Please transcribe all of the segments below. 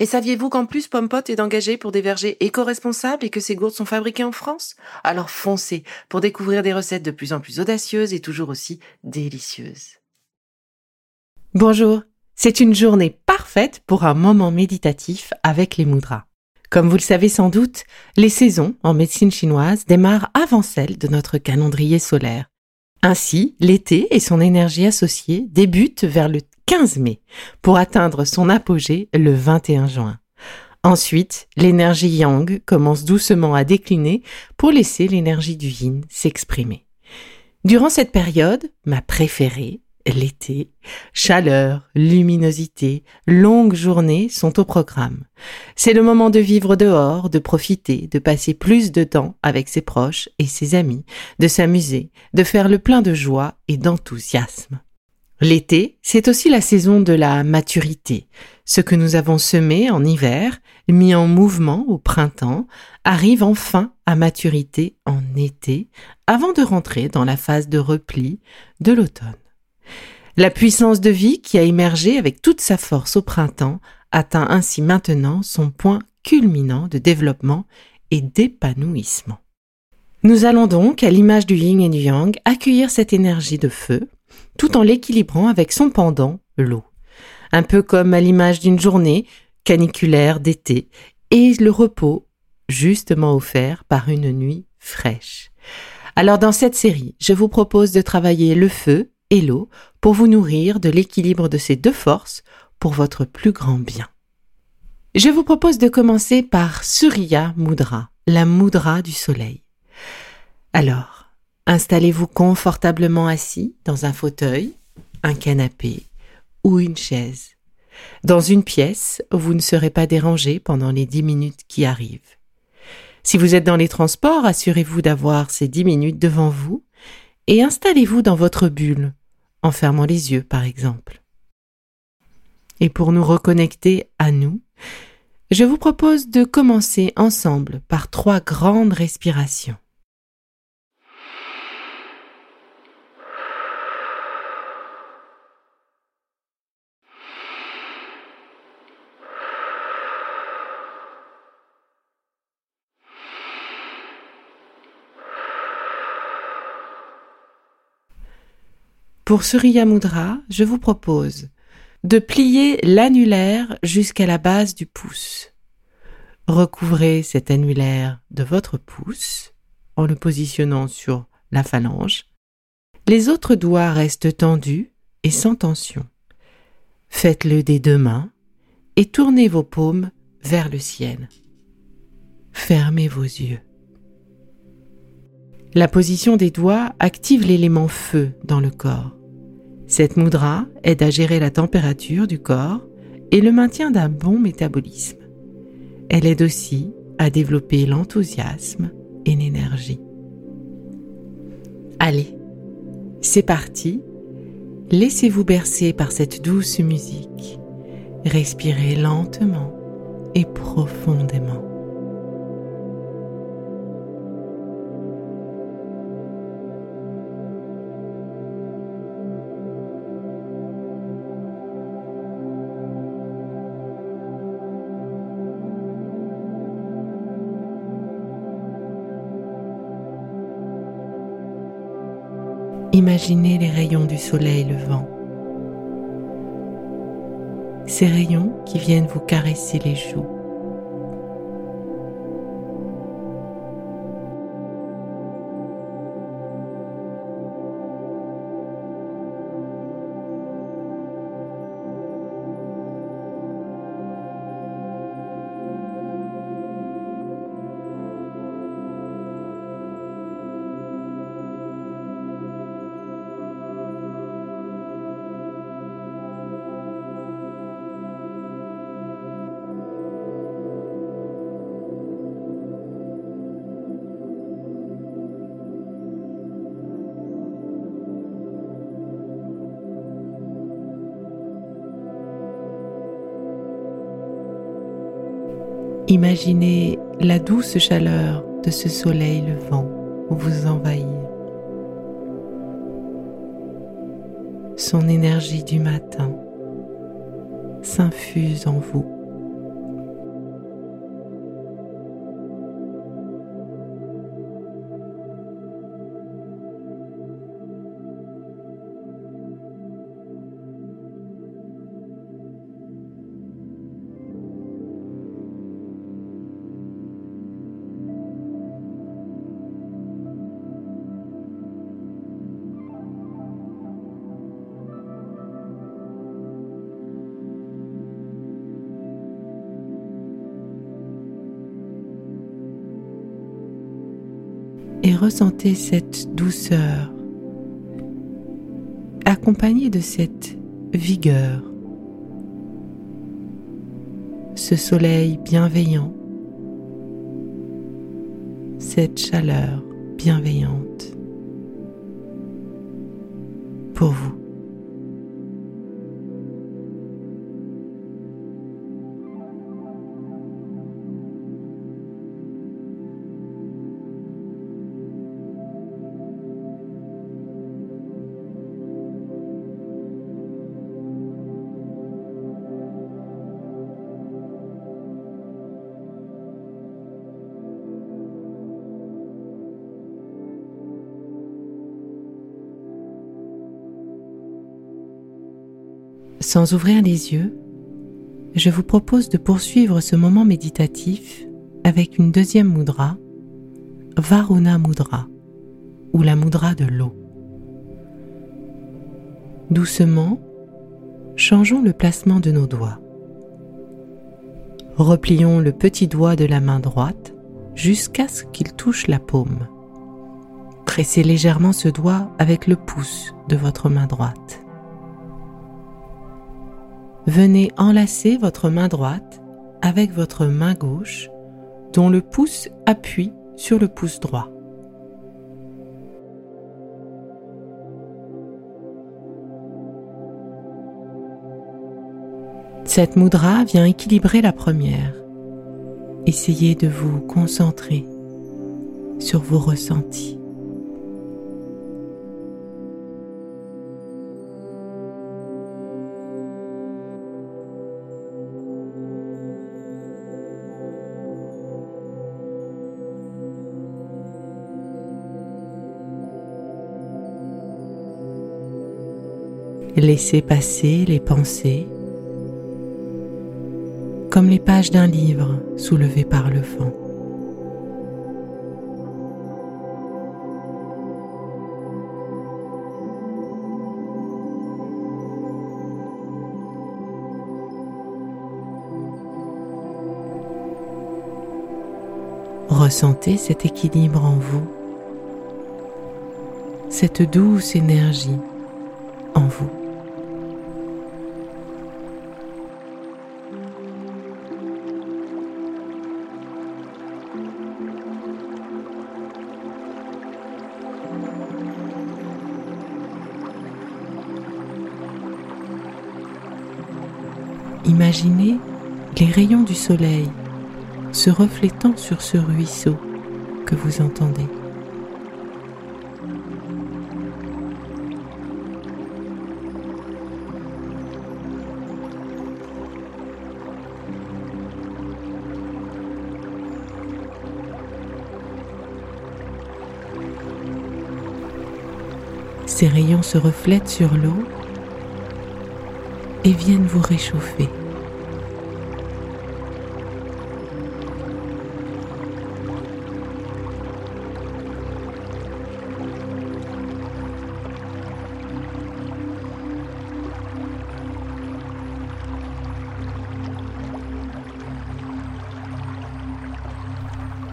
Et saviez-vous qu'en plus Pompot est engagé pour des vergers éco-responsables et que ces gourdes sont fabriquées en France? Alors foncez pour découvrir des recettes de plus en plus audacieuses et toujours aussi délicieuses. Bonjour, c'est une journée parfaite pour un moment méditatif avec les mudras. Comme vous le savez sans doute, les saisons en médecine chinoise démarrent avant celles de notre calendrier solaire. Ainsi, l'été et son énergie associée débutent vers le 15 mai pour atteindre son apogée le 21 juin. Ensuite, l'énergie yang commence doucement à décliner pour laisser l'énergie du yin s'exprimer. Durant cette période, ma préférée, l'été, chaleur, luminosité, longues journées sont au programme. C'est le moment de vivre dehors, de profiter, de passer plus de temps avec ses proches et ses amis, de s'amuser, de faire le plein de joie et d'enthousiasme. L'été, c'est aussi la saison de la maturité. Ce que nous avons semé en hiver, mis en mouvement au printemps, arrive enfin à maturité en été, avant de rentrer dans la phase de repli de l'automne. La puissance de vie qui a émergé avec toute sa force au printemps atteint ainsi maintenant son point culminant de développement et d'épanouissement. Nous allons donc, à l'image du yin et du yang, accueillir cette énergie de feu, tout en l'équilibrant avec son pendant, l'eau. Un peu comme à l'image d'une journée caniculaire d'été et le repos justement offert par une nuit fraîche. Alors dans cette série, je vous propose de travailler le feu et l'eau pour vous nourrir de l'équilibre de ces deux forces pour votre plus grand bien. Je vous propose de commencer par Surya Mudra, la Mudra du soleil. Alors, Installez-vous confortablement assis dans un fauteuil, un canapé ou une chaise. Dans une pièce, vous ne serez pas dérangé pendant les dix minutes qui arrivent. Si vous êtes dans les transports, assurez-vous d'avoir ces dix minutes devant vous et installez-vous dans votre bulle, en fermant les yeux par exemple. Et pour nous reconnecter à nous, je vous propose de commencer ensemble par trois grandes respirations. Pour Surya Mudra, je vous propose de plier l'annulaire jusqu'à la base du pouce. Recouvrez cet annulaire de votre pouce en le positionnant sur la phalange. Les autres doigts restent tendus et sans tension. Faites-le des deux mains et tournez vos paumes vers le ciel. Fermez vos yeux. La position des doigts active l'élément feu dans le corps. Cette mudra aide à gérer la température du corps et le maintien d'un bon métabolisme. Elle aide aussi à développer l'enthousiasme et l'énergie. Allez, c'est parti. Laissez-vous bercer par cette douce musique. Respirez lentement et profondément. Imaginez les rayons du soleil levant. Ces rayons qui viennent vous caresser les joues. Imaginez la douce chaleur de ce soleil levant vous envahir. Son énergie du matin s'infuse en vous. Et ressentez cette douceur accompagnée de cette vigueur, ce soleil bienveillant, cette chaleur bienveillante pour vous. Sans ouvrir les yeux, je vous propose de poursuivre ce moment méditatif avec une deuxième mudra, Varuna Mudra, ou la mudra de l'eau. Doucement, changeons le placement de nos doigts. Replions le petit doigt de la main droite jusqu'à ce qu'il touche la paume. Pressez légèrement ce doigt avec le pouce de votre main droite venez enlacer votre main droite avec votre main gauche dont le pouce appuie sur le pouce droit. Cette mudra vient équilibrer la première. Essayez de vous concentrer sur vos ressentis. Laissez passer les pensées comme les pages d'un livre soulevé par le vent. Ressentez cet équilibre en vous, cette douce énergie en vous. Imaginez les rayons du soleil se reflétant sur ce ruisseau que vous entendez. Ces rayons se reflètent sur l'eau et viennent vous réchauffer.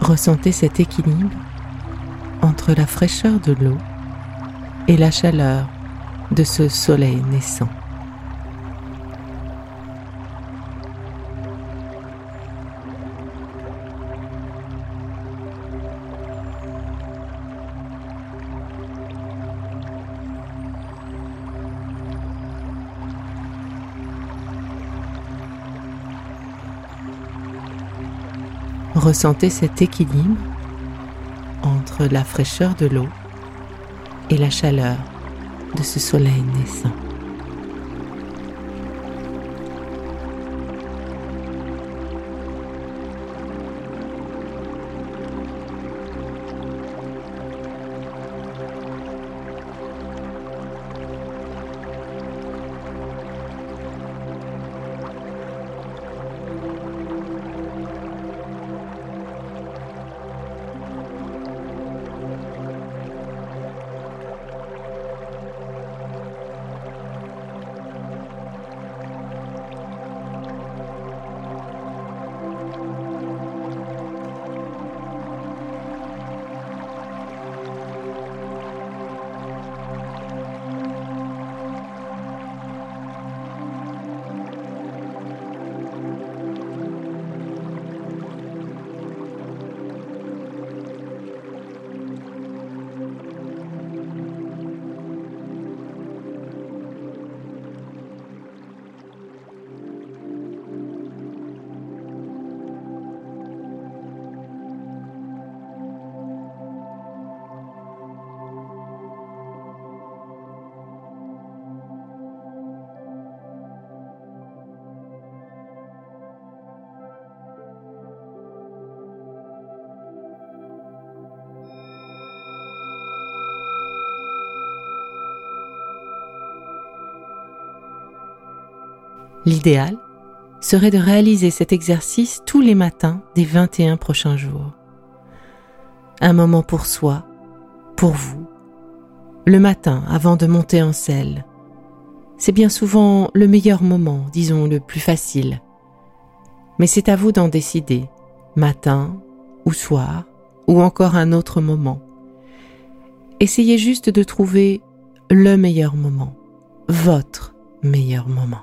Ressentez cet équilibre entre la fraîcheur de l'eau et la chaleur de ce soleil naissant. Ressentez cet équilibre entre la fraîcheur de l'eau et la chaleur de ce soleil naissant. L'idéal serait de réaliser cet exercice tous les matins des 21 prochains jours. Un moment pour soi, pour vous, le matin avant de monter en selle. C'est bien souvent le meilleur moment, disons le plus facile. Mais c'est à vous d'en décider, matin ou soir, ou encore un autre moment. Essayez juste de trouver le meilleur moment, votre meilleur moment.